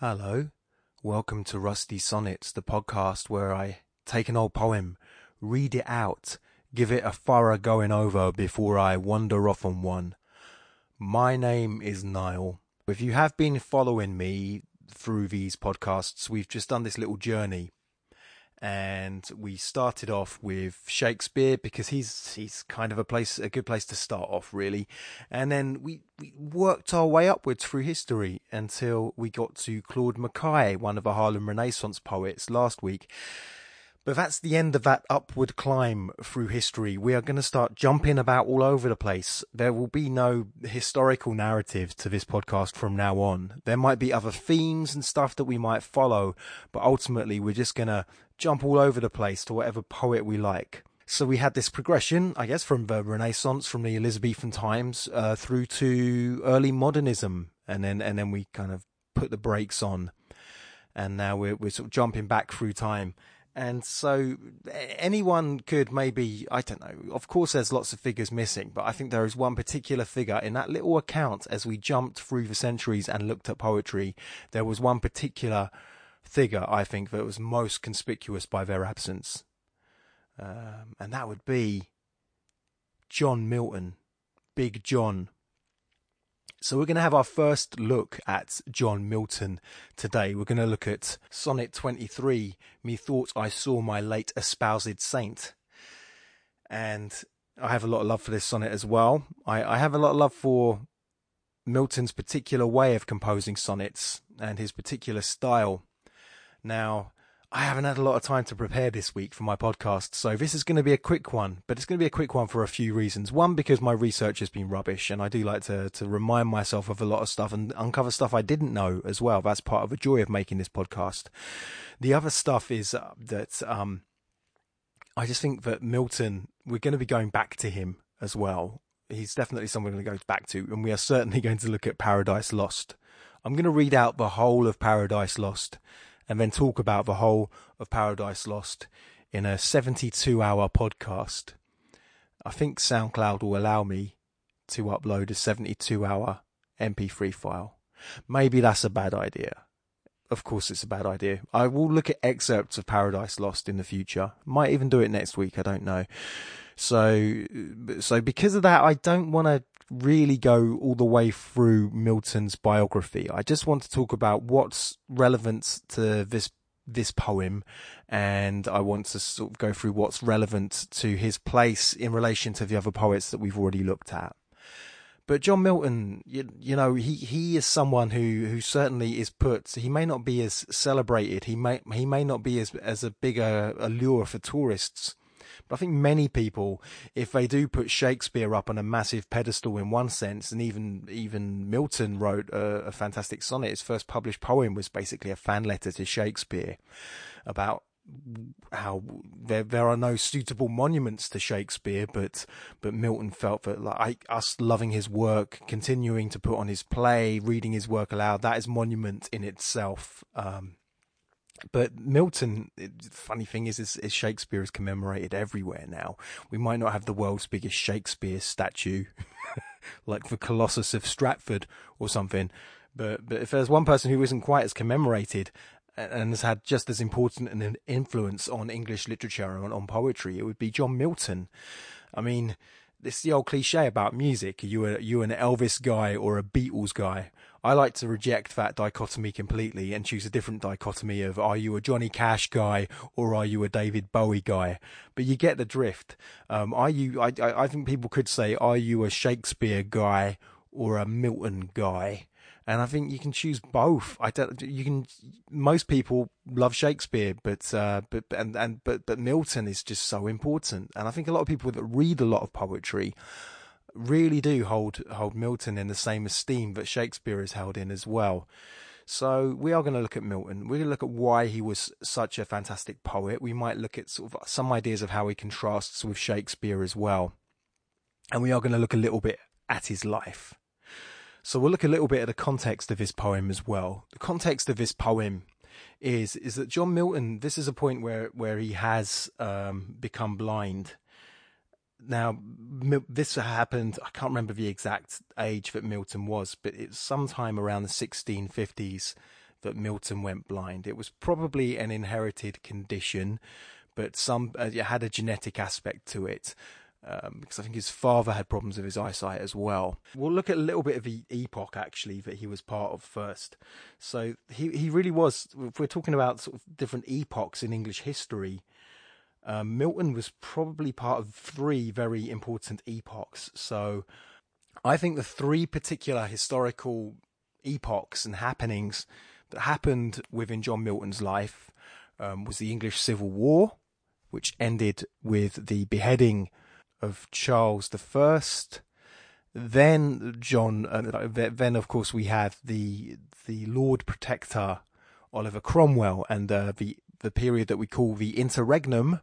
Hello. Welcome to Rusty Sonnets, the podcast where I take an old poem, read it out, give it a thorough going over before I wander off on one. My name is Niall. If you have been following me through these podcasts, we've just done this little journey and we started off with Shakespeare because he's he's kind of a place a good place to start off really, and then we, we worked our way upwards through history until we got to Claude McKay, one of the Harlem Renaissance poets, last week. But that's the end of that upward climb through history. We are going to start jumping about all over the place. There will be no historical narrative to this podcast from now on. There might be other themes and stuff that we might follow, but ultimately we're just going to jump all over the place to whatever poet we like. So we had this progression, I guess, from the Renaissance, from the Elizabethan times, uh, through to early modernism, and then and then we kind of put the brakes on, and now we're we're sort of jumping back through time. And so anyone could maybe, I don't know, of course there's lots of figures missing, but I think there is one particular figure in that little account as we jumped through the centuries and looked at poetry. There was one particular figure, I think, that was most conspicuous by their absence. Um, and that would be John Milton, Big John. So we're going to have our first look at John Milton today. We're going to look at Sonnet 23, Methought I Saw My Late Espoused Saint. And I have a lot of love for this sonnet as well. I, I have a lot of love for Milton's particular way of composing sonnets and his particular style. Now, I haven't had a lot of time to prepare this week for my podcast, so this is going to be a quick one, but it's going to be a quick one for a few reasons. One, because my research has been rubbish, and I do like to, to remind myself of a lot of stuff and uncover stuff I didn't know as well. That's part of the joy of making this podcast. The other stuff is uh, that um, I just think that Milton, we're going to be going back to him as well. He's definitely someone we're going to go back to, and we are certainly going to look at Paradise Lost. I'm going to read out the whole of Paradise Lost and then talk about the whole of Paradise Lost in a 72 hour podcast. I think SoundCloud will allow me to upload a 72 hour MP3 file. Maybe that's a bad idea. Of course, it's a bad idea. I will look at excerpts of Paradise Lost in the future. Might even do it next week. I don't know. So, so because of that, I don't want to really go all the way through Milton's biography. I just want to talk about what's relevant to this this poem and I want to sort of go through what's relevant to his place in relation to the other poets that we've already looked at. But John Milton, you, you know, he, he is someone who, who certainly is put, he may not be as celebrated. He may, he may not be as, as a bigger allure for tourists but I think many people, if they do put Shakespeare up on a massive pedestal in one sense, and even even Milton wrote a, a fantastic sonnet. His first published poem was basically a fan letter to Shakespeare about how there there are no suitable monuments to Shakespeare, but but Milton felt that like us loving his work, continuing to put on his play, reading his work aloud, that is monument in itself. Um, but Milton, the funny thing is, is, is, Shakespeare is commemorated everywhere now. We might not have the world's biggest Shakespeare statue, like the Colossus of Stratford or something, but but if there's one person who isn't quite as commemorated and has had just as important an influence on English literature and on poetry, it would be John Milton. I mean, it's the old cliche about music. Are you a, you an Elvis guy or a Beatles guy? I like to reject that dichotomy completely and choose a different dichotomy of are you a Johnny Cash guy or are you a David Bowie guy? But you get the drift. Um, are you? I, I think people could say, are you a Shakespeare guy or a Milton guy? And I think you can choose both. I don't. You can. Most people love Shakespeare, but uh, but and and but but Milton is just so important, and I think a lot of people that read a lot of poetry really do hold hold Milton in the same esteem that Shakespeare is held in as well. So we are going to look at Milton. We're going to look at why he was such a fantastic poet. We might look at sort of some ideas of how he contrasts with Shakespeare as well, and we are going to look a little bit at his life. So we'll look a little bit at the context of his poem as well. The context of this poem is is that John Milton. This is a point where where he has um, become blind. Now, this happened. I can't remember the exact age that Milton was, but it's sometime around the 1650s that Milton went blind. It was probably an inherited condition, but some uh, it had a genetic aspect to it. Um, because I think his father had problems with his eyesight as well. We'll look at a little bit of the epoch actually that he was part of first. So he he really was. If we're talking about sort of different epochs in English history, um, Milton was probably part of three very important epochs. So I think the three particular historical epochs and happenings that happened within John Milton's life um, was the English Civil War, which ended with the beheading of Charles the First. Then John, uh, then of course we have the the Lord Protector Oliver Cromwell and uh, the the period that we call the interregnum,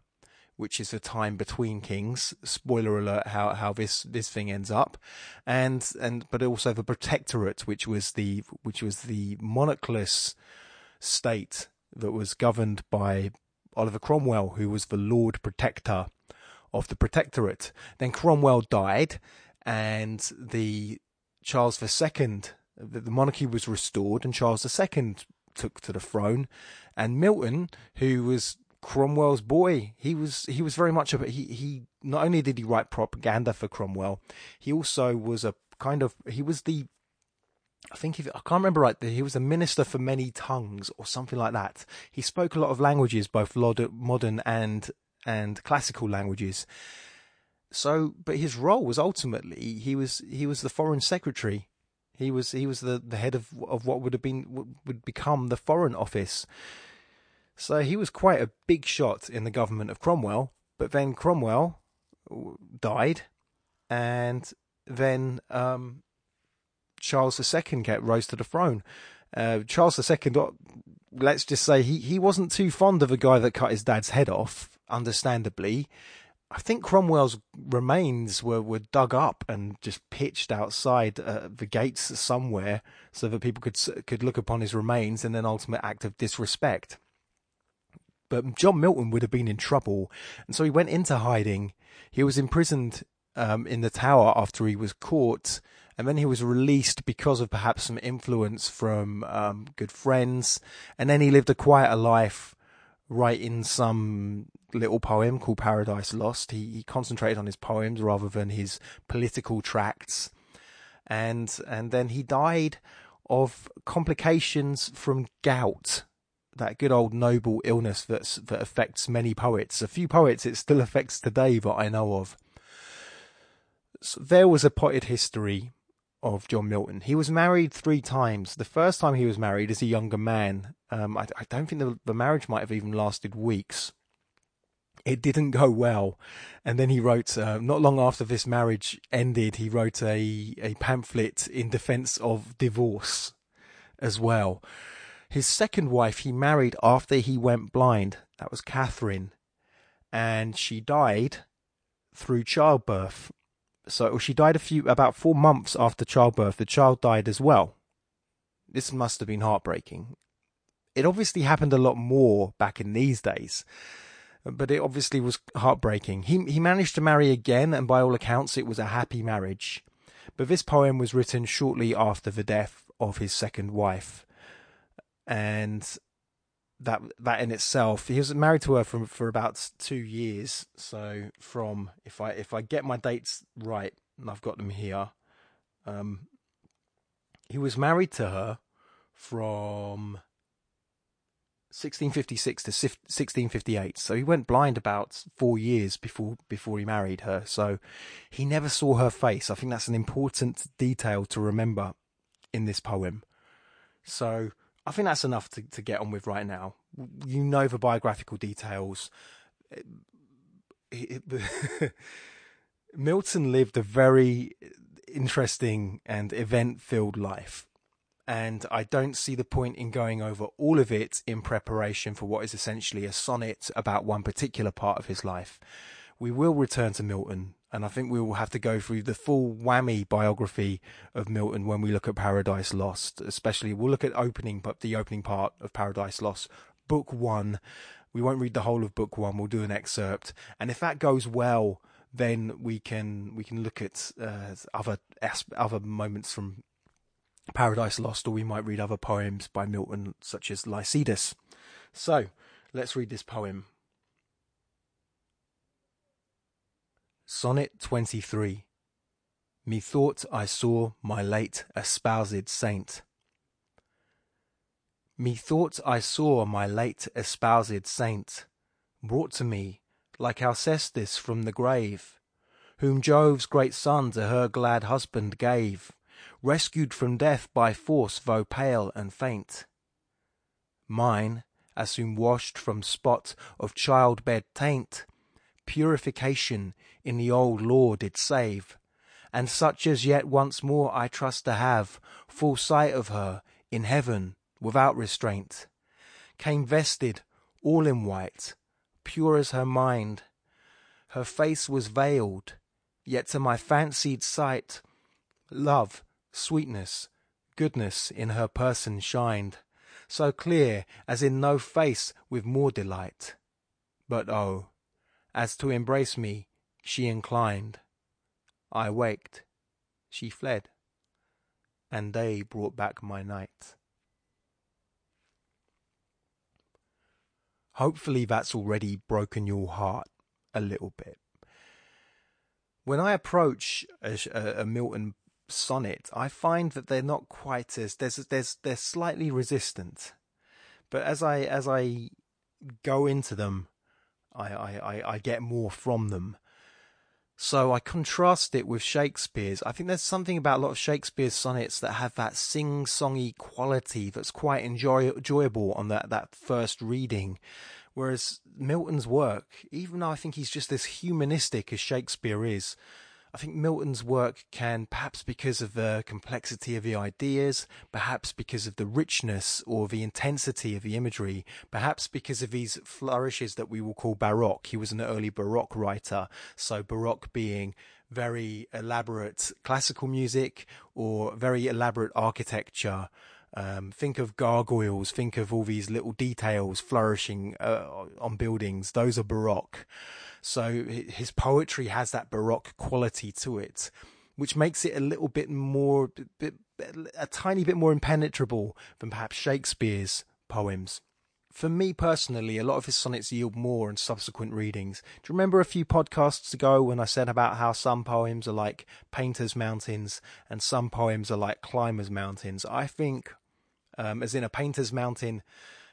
which is the time between kings. Spoiler alert: how how this this thing ends up, and and but also the protectorate, which was the which was the monarchless state that was governed by Oliver Cromwell, who was the Lord Protector of the protectorate. Then Cromwell died, and the Charles II, the, monarchy was restored, and Charles II took to the throne, and Milton, who was Cromwell's boy. He was he was very much a he he not only did he write propaganda for Cromwell, he also was a kind of he was the I think if I can't remember right, he was a minister for many tongues or something like that. He spoke a lot of languages, both modern and and classical languages. So, but his role was ultimately he was he was the foreign secretary. He was he was the, the head of of what would have been would become the foreign office. So he was quite a big shot in the government of Cromwell, but then Cromwell died, and then um, Charles II get rose to the throne. Uh, Charles II, let's just say he, he wasn't too fond of a guy that cut his dad's head off, understandably. I think Cromwell's remains were, were dug up and just pitched outside uh, the gates somewhere so that people could could look upon his remains in an ultimate act of disrespect. But John Milton would have been in trouble, and so he went into hiding. He was imprisoned um, in the tower after he was caught, and then he was released because of perhaps some influence from um, good friends, and then he lived a quieter life, writing some little poem called Paradise Lost. He, he concentrated on his poems rather than his political tracts, and and then he died of complications from gout that good old noble illness that's that affects many poets. A few poets it still affects today that I know of. So there was a potted history of John Milton. He was married three times. The first time he was married as a younger man, um, I, I, don't think the, the marriage might have even lasted weeks. It didn't go well, and then he wrote. Uh, not long after this marriage ended, he wrote a a pamphlet in defence of divorce, as well. His second wife he married after he went blind. That was Catherine. And she died through childbirth. So she died a few, about four months after childbirth. The child died as well. This must have been heartbreaking. It obviously happened a lot more back in these days, but it obviously was heartbreaking. He he managed to marry again, and by all accounts, it was a happy marriage. But this poem was written shortly after the death of his second wife and that that in itself he was married to her for for about two years so from if i if i get my dates right and i've got them here um he was married to her from 1656 to 1658 so he went blind about 4 years before before he married her so he never saw her face i think that's an important detail to remember in this poem so I think that's enough to, to get on with right now. You know the biographical details. Milton lived a very interesting and event filled life. And I don't see the point in going over all of it in preparation for what is essentially a sonnet about one particular part of his life. We will return to Milton and I think we will have to go through the full whammy biography of Milton when we look at Paradise Lost. Especially, we'll look at opening, but the opening part of Paradise Lost, book one. We won't read the whole of book one. We'll do an excerpt, and if that goes well, then we can we can look at uh, other other moments from Paradise Lost, or we might read other poems by Milton, such as Lycidas. So, let's read this poem. Sonnet 23 Methought I saw my late espoused saint. Methought I saw my late espoused saint, brought to me, like Alcestis from the grave, whom Jove's great son to her glad husband gave rescued from death by force though pale and faint. Mine, as soon washed from spot of childbed taint, purification in the old law did save, and such as yet once more I trust to have full sight of her in heaven without restraint, came vested all in white, pure as her mind. Her face was veiled, yet to my fancied sight, love sweetness, goodness in her person shined, so clear as in no face with more delight. But oh, as to embrace me she inclined. I waked, she fled, and day brought back my night. Hopefully that's already broken your heart a little bit. When I approach a, a, Milton sonnet, I find that they're not quite as there's there's they're slightly resistant, but as I as I go into them, I I, I get more from them. So I contrast it with Shakespeare's. I think there's something about a lot of Shakespeare's sonnets that have that sing-songy quality that's quite enjoy- enjoyable on that, that first reading. Whereas Milton's work, even though I think he's just as humanistic as Shakespeare is, I think Milton's work can, perhaps because of the complexity of the ideas, perhaps because of the richness or the intensity of the imagery, perhaps because of these flourishes that we will call Baroque. He was an early Baroque writer, so Baroque being very elaborate classical music or very elaborate architecture. Um, think of gargoyles, think of all these little details flourishing uh, on buildings. Those are Baroque. So his poetry has that baroque quality to it, which makes it a little bit more, bit, a tiny bit more impenetrable than perhaps Shakespeare's poems. For me personally, a lot of his sonnets yield more in subsequent readings. Do you remember a few podcasts ago when I said about how some poems are like painters' mountains and some poems are like climbers' mountains? I think, um, as in a painter's mountain,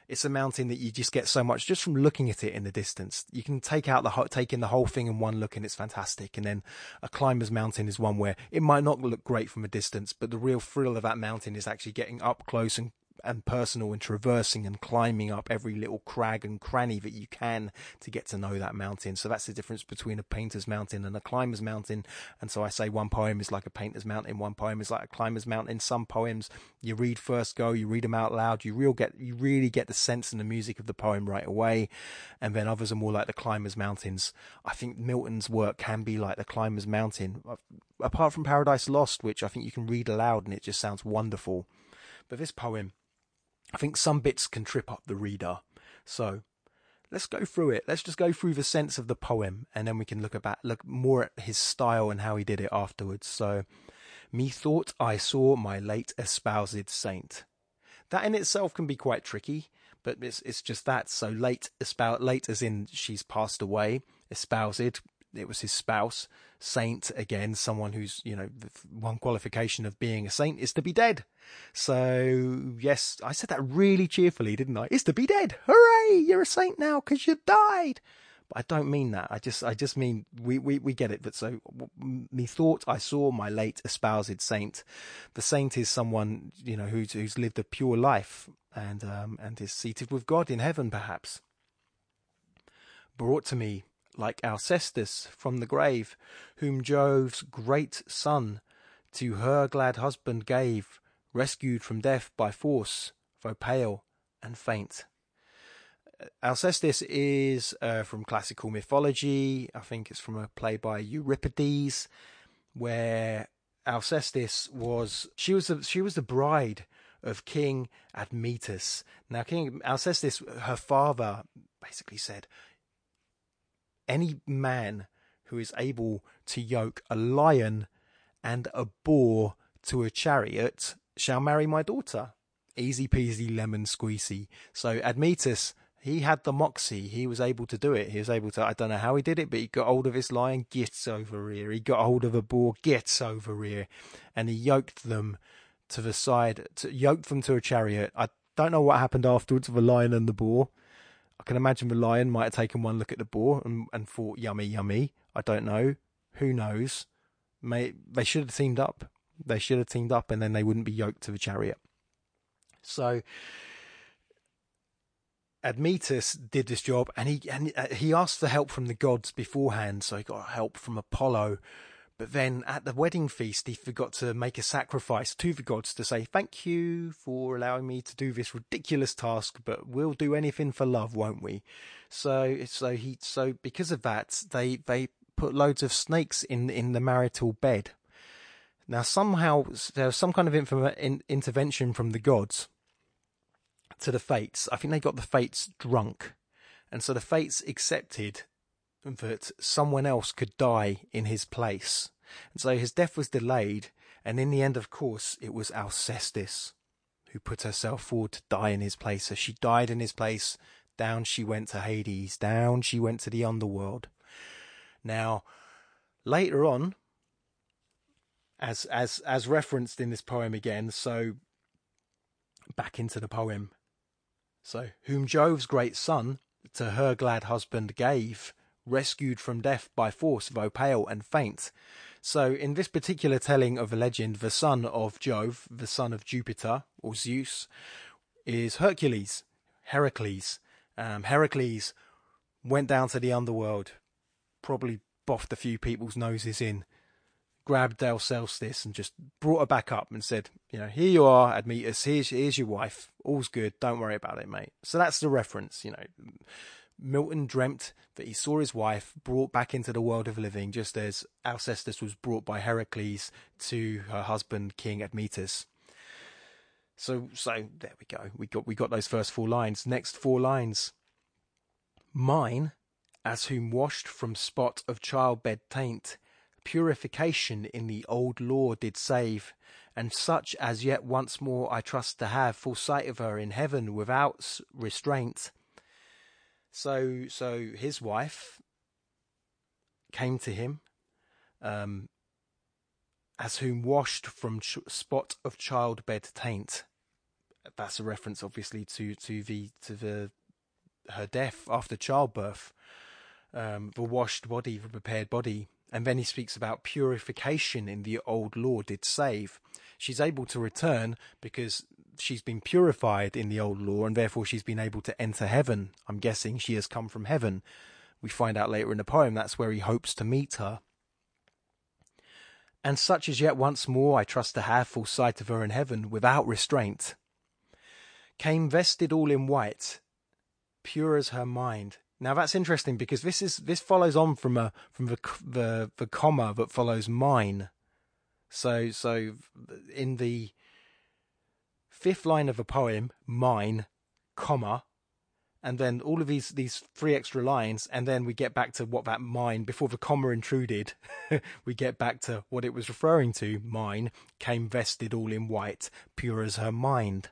it's a mountain that you just get so much just from looking at it in the distance. You can take out the take in the whole thing in one look, and it's fantastic. And then a climber's mountain is one where it might not look great from a distance, but the real thrill of that mountain is actually getting up close and and personal and traversing and climbing up every little crag and cranny that you can to get to know that mountain. So that's the difference between a painter's mountain and a climber's mountain. And so I say one poem is like a painter's mountain, one poem is like a climber's mountain. Some poems you read first go, you read them out loud, you real get you really get the sense and the music of the poem right away. And then others are more like the climber's mountains. I think Milton's work can be like the climber's mountain. Apart from Paradise Lost, which I think you can read aloud and it just sounds wonderful. But this poem I think some bits can trip up the reader. So let's go through it. Let's just go through the sense of the poem, and then we can look about look more at his style and how he did it afterwards. So, methought I saw my late espoused saint. That in itself can be quite tricky, but it's it's just that. So late espoused, late as in she's passed away. Espoused, it was his spouse. Saint again, someone who's you know one qualification of being a saint is to be dead. So yes, I said that really cheerfully, didn't I? Is to be dead. Hooray! You're a saint now because you died. But I don't mean that. I just I just mean we we we get it. But so methought I saw my late espoused saint. The saint is someone you know who's who's lived a pure life and um and is seated with God in heaven, perhaps. Brought to me like Alcestis from the grave, whom Jove's great son to her glad husband gave, rescued from death by force, though pale and faint. Alcestis is uh, from classical mythology. I think it's from a play by Euripides, where Alcestis was she was the, she was the bride of King Admetus. Now, King Alcestis, her father, basically said, any man who is able to yoke a lion and a boar to a chariot shall marry my daughter. Easy peasy lemon squeezy. So Admetus, he had the moxie. He was able to do it. He was able to, I don't know how he did it, but he got hold of his lion, gets over here. He got hold of a boar, gets over here. And he yoked them to the side, to, yoked them to a chariot. I don't know what happened afterwards with the lion and the boar. I can imagine the lion might have taken one look at the boar and, and thought, yummy, yummy. I don't know. Who knows? May, they should have teamed up. They should have teamed up and then they wouldn't be yoked to the chariot. So Admetus did this job and he and uh, he asked for help from the gods beforehand, so he got help from Apollo. But then at the wedding feast, he forgot to make a sacrifice to the gods to say, Thank you for allowing me to do this ridiculous task, but we'll do anything for love, won't we? So, so he, so because of that, they, they put loads of snakes in, in the marital bed. Now, somehow, there was some kind of in, intervention from the gods to the fates. I think they got the fates drunk. And so the fates accepted that someone else could die in his place. And so his death was delayed, and in the end, of course, it was Alcestis who put herself forward to die in his place. So she died in his place. Down she went to Hades. Down she went to the underworld. Now, later on, as as as referenced in this poem again, so back into the poem. So, whom Jove's great son to her glad husband gave, rescued from death by force, though pale and faint. So, in this particular telling of a legend, the son of Jove, the son of Jupiter or Zeus, is Hercules, Heracles. Um, Heracles went down to the underworld, probably boffed a few people's noses in, grabbed Alcestis and just brought her back up and said, you know, here you are, Admetus, here's, here's your wife, all's good, don't worry about it, mate. So that's the reference, you know. Milton dreamt that he saw his wife brought back into the world of living, just as Alcestis was brought by Heracles to her husband, King Admetus. So, so there we go. We got we got those first four lines. Next four lines. Mine, as whom washed from spot of childbed taint, purification in the old law did save, and such as yet once more I trust to have full sight of her in heaven without restraint so, so his wife came to him, um, as whom washed from ch- spot of childbed taint. That's a reference, obviously, to to the to the her death after childbirth. Um, the washed body, the prepared body, and then he speaks about purification in the old law did save. She's able to return because she's been purified in the old law and therefore she's been able to enter heaven. I'm guessing she has come from heaven. We find out later in the poem that's where he hopes to meet her. And such as yet once more I trust to have full sight of her in heaven without restraint. Came vested all in white, pure as her mind. Now that's interesting because this is this follows on from a from the the the comma that follows mine. So so in the fifth line of a poem, mine, comma, and then all of these these three extra lines, and then we get back to what that mine before the comma intruded. we get back to what it was referring to. Mine came vested all in white, pure as her mind.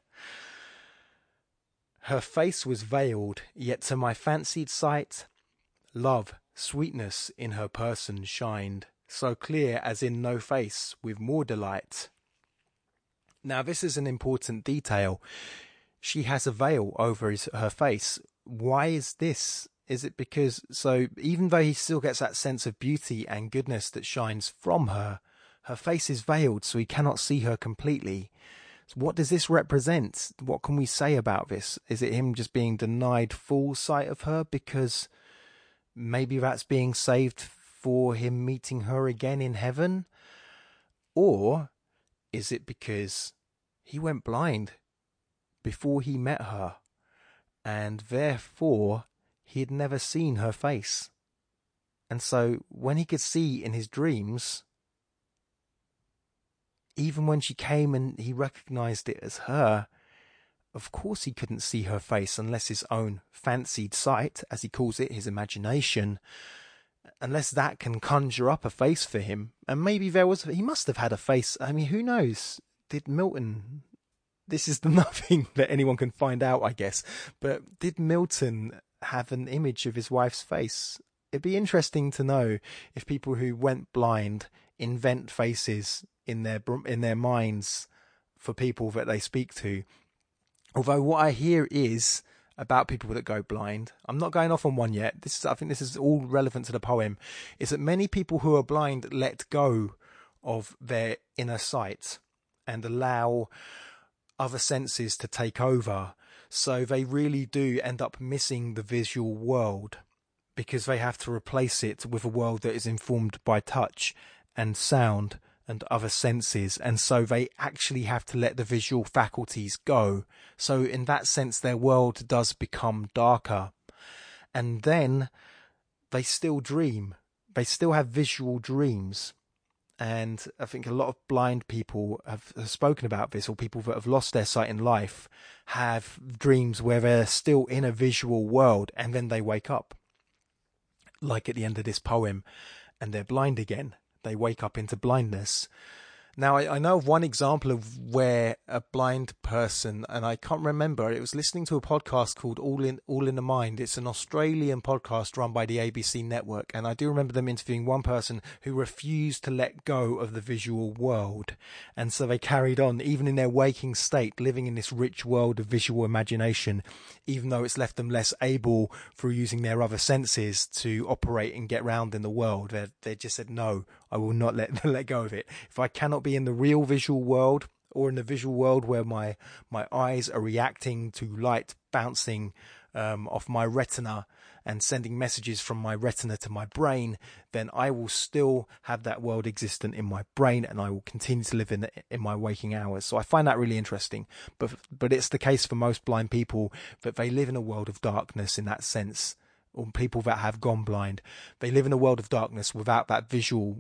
Her face was veiled, yet to my fancied sight, love, sweetness in her person shined, so clear as in no face, with more delight. Now, this is an important detail. She has a veil over his, her face. Why is this? Is it because, so even though he still gets that sense of beauty and goodness that shines from her, her face is veiled so he cannot see her completely. So what does this represent? What can we say about this? Is it him just being denied full sight of her because maybe that's being saved for him meeting her again in heaven? Or is it because he went blind before he met her, and therefore he had never seen her face. And so when he could see in his dreams, even when she came and he recognized it as her, of course he couldn't see her face unless his own fancied sight, as he calls it, his imagination, unless that can conjure up a face for him. And maybe there was, he must have had a face. I mean, who knows? Did Milton? This is the nothing that anyone can find out, I guess. But did Milton have an image of his wife's face? It'd be interesting to know if people who went blind invent faces in their in their minds for people that they speak to. Although what I hear is about people that go blind. I'm not going off on one yet. This is, I think this is all relevant to the poem. Is that many people who are blind let go of their inner sight and allow other senses to take over. So they really do end up missing the visual world because they have to replace it with a world that is informed by touch and sound and other senses, and so they actually have to let the visual faculties go. So, in that sense, their world does become darker. And then they still dream, they still have visual dreams. And I think a lot of blind people have, spoken about this, or people that have lost their sight in life have dreams where they're still in a visual world and then they wake up. Like at the end of this poem, and they're blind again they wake up into blindness. Now, I, I, know of one example of where a blind person, and I can't remember, it was listening to a podcast called All in All in the Mind. It's an Australian podcast run by the ABC network, and I do remember them interviewing one person who refused to let go of the visual world. And so they carried on, even in their waking state, living in this rich world of visual imagination, even though it's left them less able through using their other senses to operate and get round in the world. They, they just said, no, I will not let, let go of it. If I cannot be in the real visual world or in the visual world where my my eyes are reacting to light bouncing um, off my retina and sending messages from my retina to my brain, then I will still have that world existent in my brain, and I will continue to live in in my waking hours. So I find that really interesting. But but it's the case for most blind people that they live in a world of darkness in that sense. Or people that have gone blind, they live in a world of darkness without that visual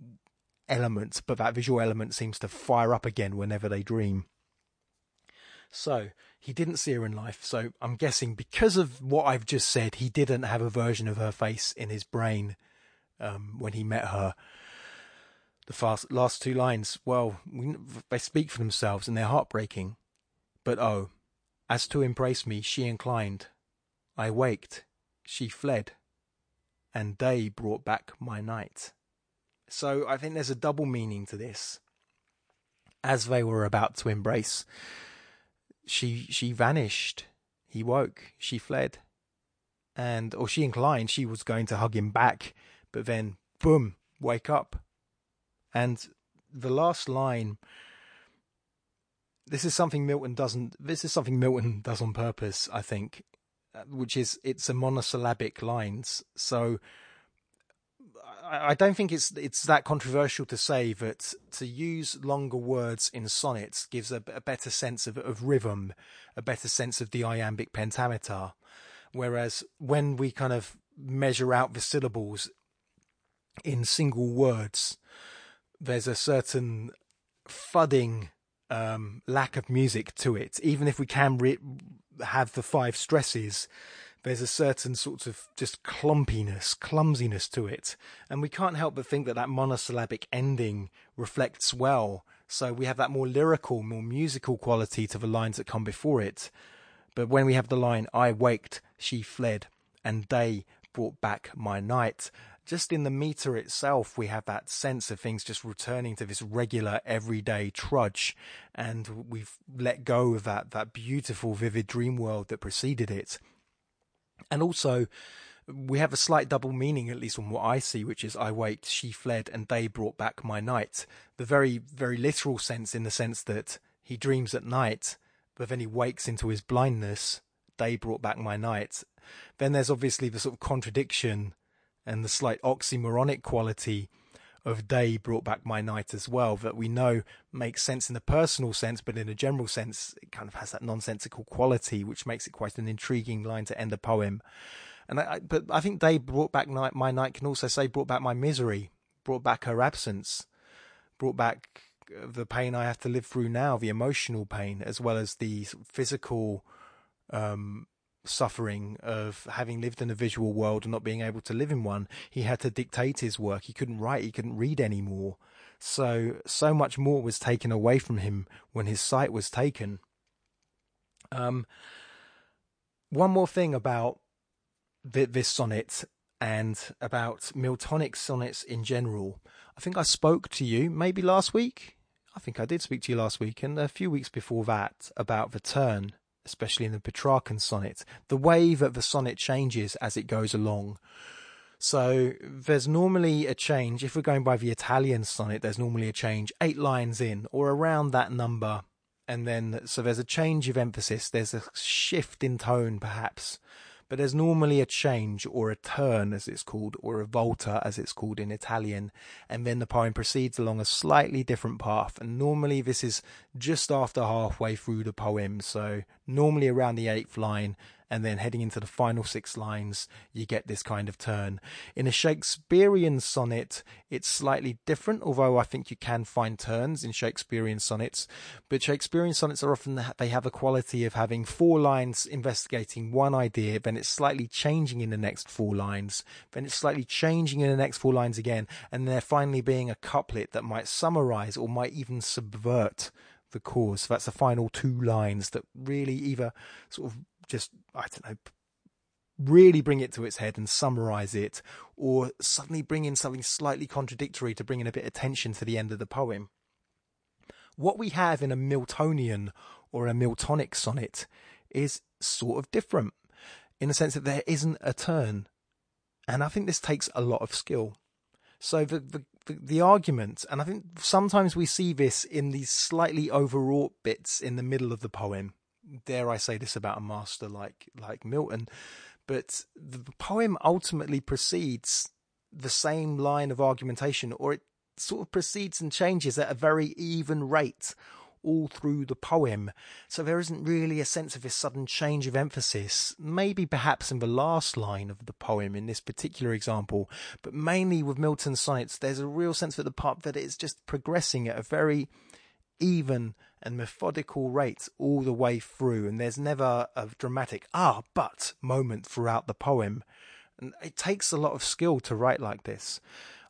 element, but that visual element seems to fire up again whenever they dream. So he didn't see her in life. So I'm guessing because of what I've just said, he didn't have a version of her face in his brain um, when he met her. The fast, last two lines, well, we, they speak for themselves and they're heartbreaking. But oh, as to embrace me, she inclined. I waked, she fled, and day brought back my night. So I think there's a double meaning to this. As they were about to embrace, she she vanished. He woke. She fled, and or she inclined. She was going to hug him back, but then boom, wake up. And the last line. This is something Milton doesn't. This is something Milton does on purpose, I think, which is it's a monosyllabic lines. So I don't think it's it's that controversial to say that to use longer words in sonnets gives a, a, better sense of, of rhythm, a better sense of the iambic pentameter, whereas when we kind of measure out the syllables in single words, there's a certain fudding um, lack of music to it. Even if we can re- have the five stresses, there's a certain sort of just clumpiness, clumsiness to it. And we can't help but think that that monosyllabic ending reflects well. So we have that more lyrical, more musical quality to the lines that come before it. But when we have the line, I waked, she fled, and day brought back my night, just in the meter itself, we have that sense of things just returning to this regular, everyday trudge, and we've let go of that that beautiful, vivid dream world that preceded it. And also, we have a slight double meaning, at least from what I see, which is I waked, she fled, and they brought back my night. The very, very literal sense, in the sense that he dreams at night, but then he wakes into his blindness. They brought back my night. Then there's obviously the sort of contradiction and the slight oxymoronic quality of day brought back my night as well that we know makes sense in the personal sense, but in a general sense, it kind of has that nonsensical quality, which makes it quite an intriguing line to end a poem. And I, but I think day brought back night, my night can also say brought back my misery, brought back her absence, brought back the pain I have to live through now, the emotional pain, as well as the physical um, suffering of having lived in a visual world and not being able to live in one. He had to dictate his work. He couldn't write. He couldn't read anymore. So, so much more was taken away from him when his sight was taken. Um, one more thing about this sonnet and about Miltonic sonnets in general. I think I spoke to you maybe last week. I think I did speak to you last week and a few weeks before that about the turn, especially in the Petrarchan sonnet, the way that the sonnet changes as it goes along. So there's normally a change, if we're going by the Italian sonnet, there's normally a change eight lines in or around that number. And then, so there's a change of emphasis, there's a shift in tone perhaps but there's normally a change or a turn, as it's called, or a volta, as it's called in Italian, and then the poem proceeds along a slightly different path. And normally this is just after halfway through the poem, so normally around the eighth line, and then heading into the final six lines, you get this kind of turn. In a Shakespearean sonnet, it's slightly different, although I think you can find turns in Shakespearean sonnets. But Shakespearean sonnets are often, they have a quality of having four lines investigating one idea, then it's slightly changing in the next four lines, then it's slightly changing in the next four lines again, and there finally being a couplet that might summarize or might even subvert the cause. So that's the final two lines that really either sort of just, I don't know, really bring it to its head and summarize it, or suddenly bring in something slightly contradictory to bring in a bit of tension to the end of the poem. What we have in a Miltonian or a Miltonic sonnet is sort of different in the sense that there isn't a turn. And I think this takes a lot of skill. So the, the, the, the, argument, and I think sometimes we see this in these slightly overwrought bits in the middle of the poem, dare I say this about a master like like Milton, but the poem ultimately proceeds the same line of argumentation, or it sort of proceeds and changes at a very even rate all through the poem. So there isn't really a sense of a sudden change of emphasis, maybe perhaps in the last line of the poem in this particular example, but mainly with Milton's sonnets, there's a real sense of the part that it's just progressing at a very even and methodical rates all the way through, and there's never a dramatic ah but moment throughout the poem. And it takes a lot of skill to write like this.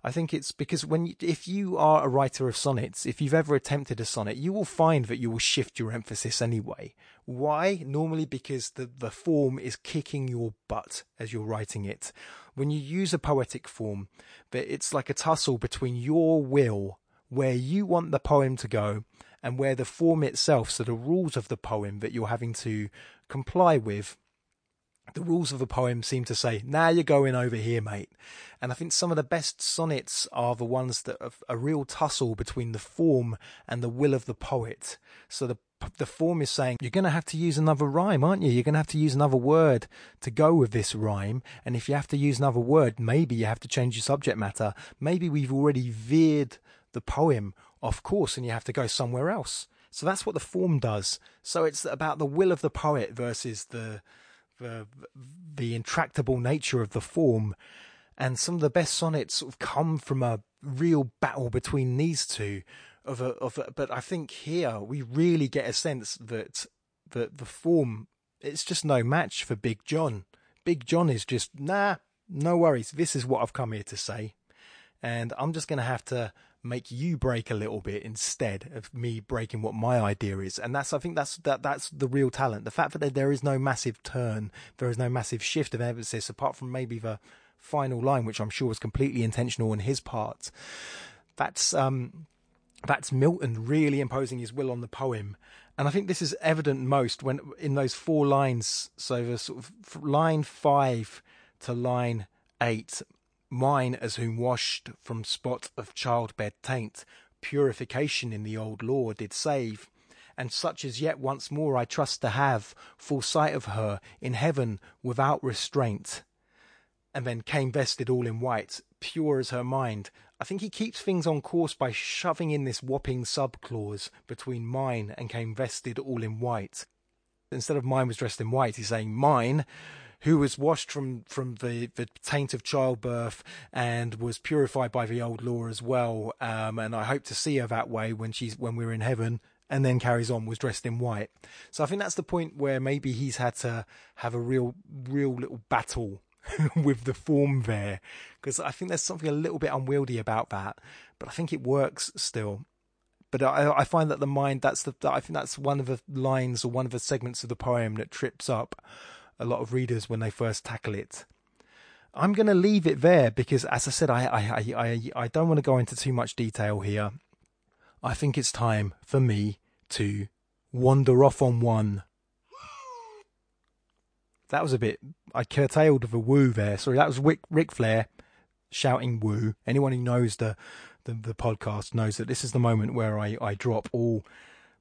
I think it's because when you, if you are a writer of sonnets, if you've ever attempted a sonnet, you will find that you will shift your emphasis anyway. Why? Normally because the, the form is kicking your butt as you're writing it. When you use a poetic form, that it's like a tussle between your will, where you want the poem to go, and where the form itself, so the rules of the poem that you're having to comply with, the rules of the poem seem to say, now you're going over here, mate. And I think some of the best sonnets are the ones that are a real tussle between the form and the will of the poet. So the the form is saying you're going to have to use another rhyme, aren't you? You're going to have to use another word to go with this rhyme. And if you have to use another word, maybe you have to change your subject matter. Maybe we've already veered the poem off course and you have to go somewhere else. So that's what the form does. So it's about the will of the poet versus the the the intractable nature of the form. And some of the best sonnets sort of come from a real battle between these two. Of a, of a, but I think here we really get a sense that that the form it's just no match for Big John. Big John is just nah, no worries. This is what I've come here to say, and I'm just going to have to make you break a little bit instead of me breaking what my idea is. And that's i think that's that that's the real talent. The fact that there is no massive turn there is no massive shift of emphasis apart from maybe the final line which i'm sure was completely intentional on his part that's um that's milton really imposing his will on the poem. And i think this is evident most when in those four lines. So the sort of line 5 to line 8 mine as whom washed from spot of childbed taint, purification in the old law did save, and such as yet once more I trust to have full sight of her in heaven without restraint. And then came vested all in white, pure as her mind. I think he keeps things on course by shoving in this whopping sub clause between mine and came vested all in white. Instead of mine was dressed in white, he's saying mine who was washed from from the, the taint of childbirth and was purified by the old law as well. Um, and I hope to see her that way when she's when we're in heaven. and then carries on was dressed in white. So I think that's the point where maybe he's had to have a real, real little battle with the form there, because I think there's something a little bit unwieldy about that, but I think it works still. But I, I find that the mind that's the I think that's one of the lines or one of the segments of the poem that trips up a lot of readers when they first tackle it. I'm going to leave it there because, as I said, I I, I, I don't want to go into too much detail here. I think it's time for me to wander off on one. That was a bit. I curtailed the woo there. Sorry, that was Rick, Ric Flair shouting woo. Anyone who knows the, the, the podcast knows that this is the moment where I, I drop all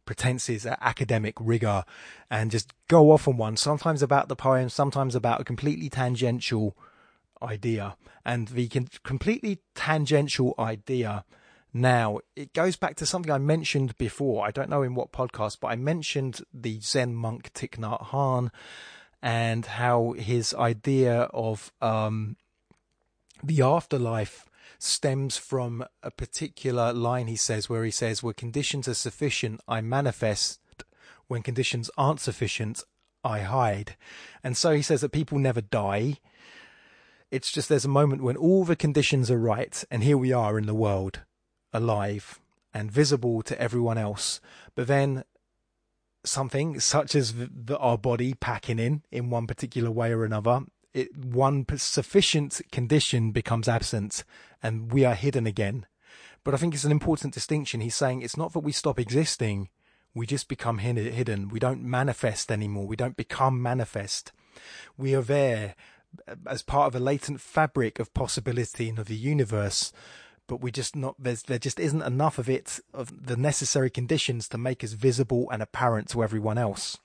pretenses at academic rigor and just go off on one. Sometimes about the poem, sometimes about a completely tangential idea. And the completely tangential idea now, it goes back to something I mentioned before. I don't know in what podcast, but I mentioned the Zen monk Thich Nhat Hanh and how his idea of um, the afterlife stems from a particular line he says, where he says, Where conditions are sufficient, I manifest. When conditions aren't sufficient, I hide. And so he says that people never die. It's just there's a moment when all the conditions are right, and here we are in the world alive and visible to everyone else. But then something such as the, our body packing in in one particular way or another, it, one sufficient condition becomes absent and we are hidden again. But I think it's an important distinction. He's saying it's not that we stop existing, we just become hidden. We don't manifest anymore. We don't become manifest. We are there uh, as part of a latent fabric of possibility and of the universe but we just not there's there just isn't enough of it of the necessary conditions to make us visible and apparent to everyone else.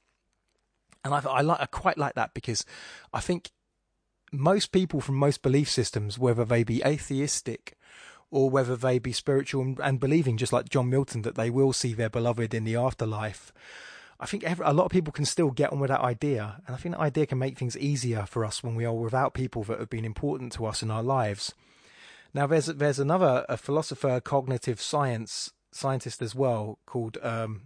And I I like I quite like that because I think most people from most belief systems, whether they be atheistic or whether they be spiritual and, believing, just like John Milton, that they will see their beloved in the afterlife. I think every, a lot of people can still get on with that idea, and I think that idea can make things easier for us when we are without people that have been important to us in our lives. Now, there's there's another a philosopher, cognitive science scientist as well, called um,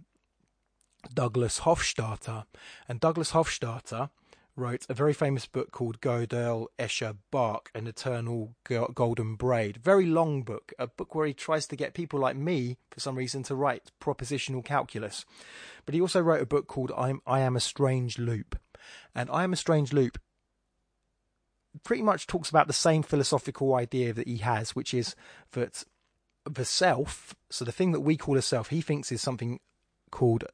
Douglas Hofstadter, and Douglas Hofstadter wrote a very famous book called Gödel, Escher, Bach, An Eternal Golden Braid. Very long book, a book where he tries to get people like me, for some reason, to write propositional calculus. But he also wrote a book called I'm, I Am a Strange Loop. And I Am a Strange Loop pretty much talks about the same philosophical idea that he has, which is that the self, so the thing that we call a self, he thinks is something called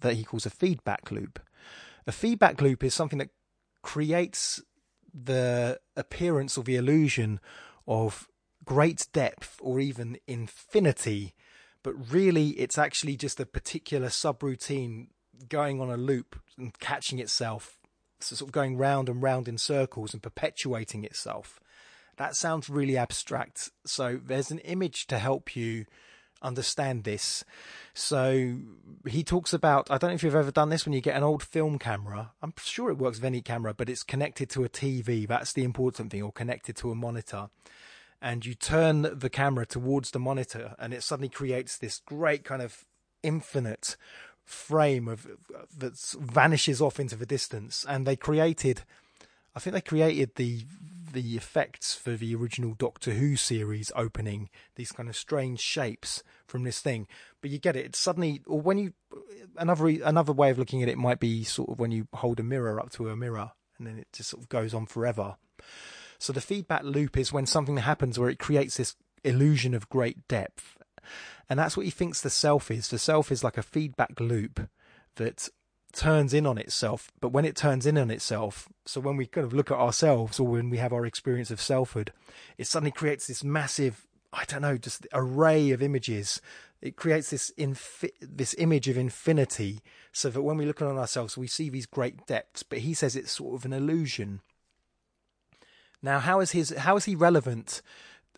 that he calls a feedback loop. A feedback loop is something that creates the appearance or the illusion of great depth or even infinity, but really it's actually just a particular subroutine going on a loop and catching itself sort of going round and round in circles and perpetuating itself. That sounds really abstract. So there's an image to help you understand this. So he talks about I don't know if you've ever done this when you get an old film camera. I'm sure it works with any camera, but it's connected to a TV. That's the important thing, or connected to a monitor. And you turn the camera towards the monitor, and it suddenly creates this great kind of infinite frame of that vanishes off into the distance, and they created. I think they created the the effects for the original Doctor Who series opening. These kind of strange shapes from this thing, but you get it. It's suddenly, or when you another another way of looking at it might be sort of when you hold a mirror up to a mirror, and then it just sort of goes on forever. So the feedback loop is when something happens where it creates this illusion of great depth and that's what he thinks the self is. The self is like a feedback loop that turns in on itself. But when it turns in on itself, so when we kind of look at ourselves or when we have our experience of selfhood, it suddenly creates this massive, I don't know, just array of images. It creates this infi- this image of infinity, so that when we look on ourselves, we see these great depths. But he says it's sort of an illusion. Now, how is his how is he relevant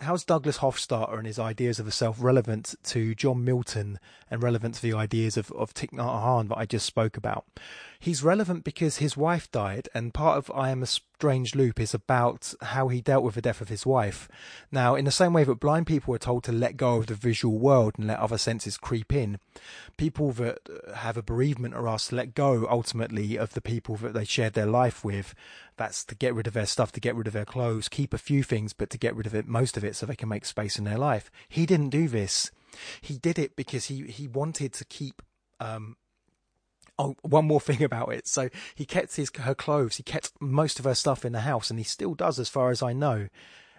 how's Douglas Hofstadter and his ideas of the self relevant to John Milton and relevant to the ideas of, of Thich Nhat Hanh that I just spoke about? He's relevant because his wife died, and part of I Am a Strange Loop is about how he dealt with the death of his wife. Now, in the same way that blind people are told to let go of the visual world and let other senses creep in, people that have a bereavement are asked to let go ultimately of the people that they shared their life with. That's to get rid of their stuff, to get rid of their clothes, keep a few things, but to get rid of it, most of it, so they can make space in their life. He didn't do this. He did it because he, he wanted to keep um, Oh, one more thing about it. So he kept his her clothes. He kept most of her stuff in the house, and he still does, as far as I know.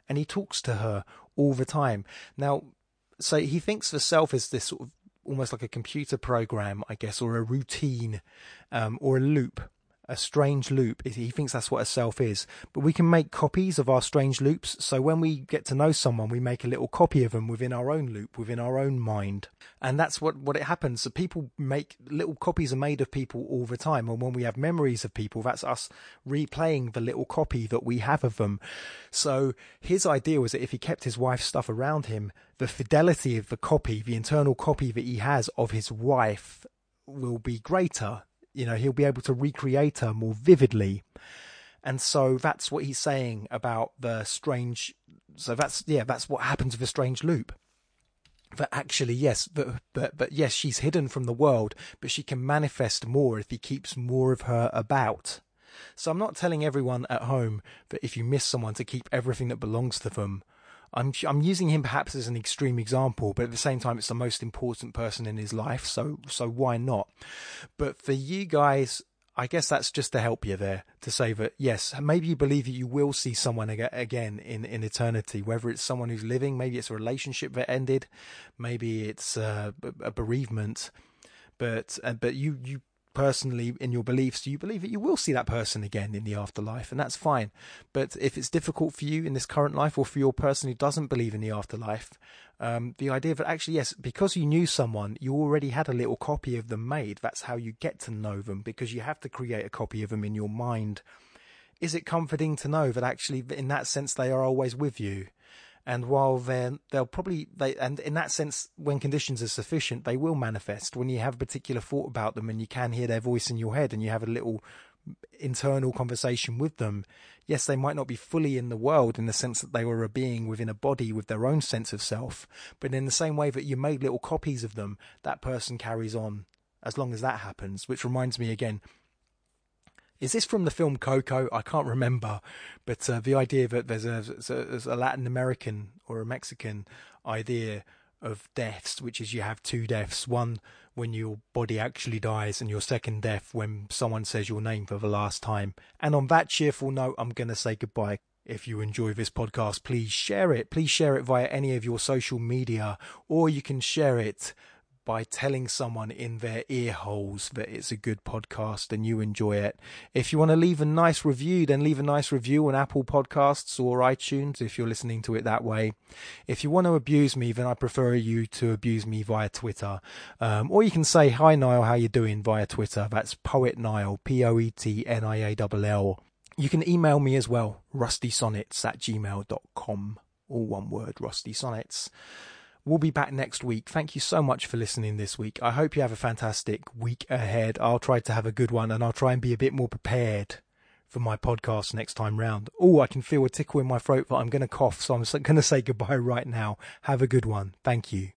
And he talks to her all the time. Now, so he thinks of self as this sort of almost like a computer program, I guess, or a routine, um, or a loop a strange loop. He thinks that's what a self is. But we can make copies of our strange loops. So when we get to know someone, we make a little copy of them within our own loop, within our own mind. And that's what, what it happens. So people make little copies are made of people all the time. And when we have memories of people, that's us replaying the little copy that we have of them. So his idea was that if he kept his wife's stuff around him, the fidelity of the copy, the internal copy that he has of his wife will be greater you know, he'll be able to recreate her more vividly. And so that's what he's saying about the strange. So that's, yeah, that's what happens with a strange loop. That actually, yes, but, but, but yes, she's hidden from the world, but she can manifest more if he keeps more of her about. So I'm not telling everyone at home that if you miss someone to keep everything that belongs to them I'm I'm using him perhaps as an extreme example, but at the same time, it's the most important person in his life. So so why not? But for you guys, I guess that's just to help you there to say that yes, maybe you believe that you will see someone again in in eternity, whether it's someone who's living, maybe it's a relationship that ended, maybe it's uh, a bereavement, but uh, but you you personally in your beliefs do you believe that you will see that person again in the afterlife? And that's fine. But if it's difficult for you in this current life or for your person who doesn't believe in the afterlife um, the idea that actually yes because you knew someone you already had a little copy of them made. That's how you get to know them because you have to create a copy of them in your mind. Is it comforting to know that actually in that sense they are always with you and while they're they'll probably they and in that sense when conditions are sufficient they will manifest. When you have a particular thought about them and you can hear their voice in your head and you have a little internal conversation with them yes they might not be fully in the world in the sense that they were a being within a body with their own sense of self. But in the same way that you made little copies of them that person carries on as long as that happens which reminds me again is this from the film Coco? I can't remember, but uh, the idea that there's a, there's a Latin American or a Mexican idea of deaths, which is you have two deaths: one when your body actually dies, and your second death when someone says your name for the last time. And on that cheerful note, I'm going to say goodbye. If you enjoy this podcast, please share it. Please share it via any of your social media, or you can share it by telling someone in their ear holes that it's a good podcast and you enjoy it. If you want to leave a nice review, then leave a nice review on Apple Podcasts or iTunes if you're listening to it that way. If you want to abuse me, then I prefer you to abuse me via Twitter. Um, or you can say, Hi Niall, how you doing via Twitter. That's Poet Niall, P-O-E-T-N-I-A-L-L. You can email me as well, rustysonnets at gmail.com. All one word, rusty sonnets. We'll be back next week. Thank you so much for listening this week. I hope you have a fantastic week ahead. I'll try to have a good one and I'll try and be a bit more prepared for my podcast next time round. Oh, I can feel a tickle in my throat but I'm going to cough, so I'm going to say goodbye right now. Have a good one. Thank you.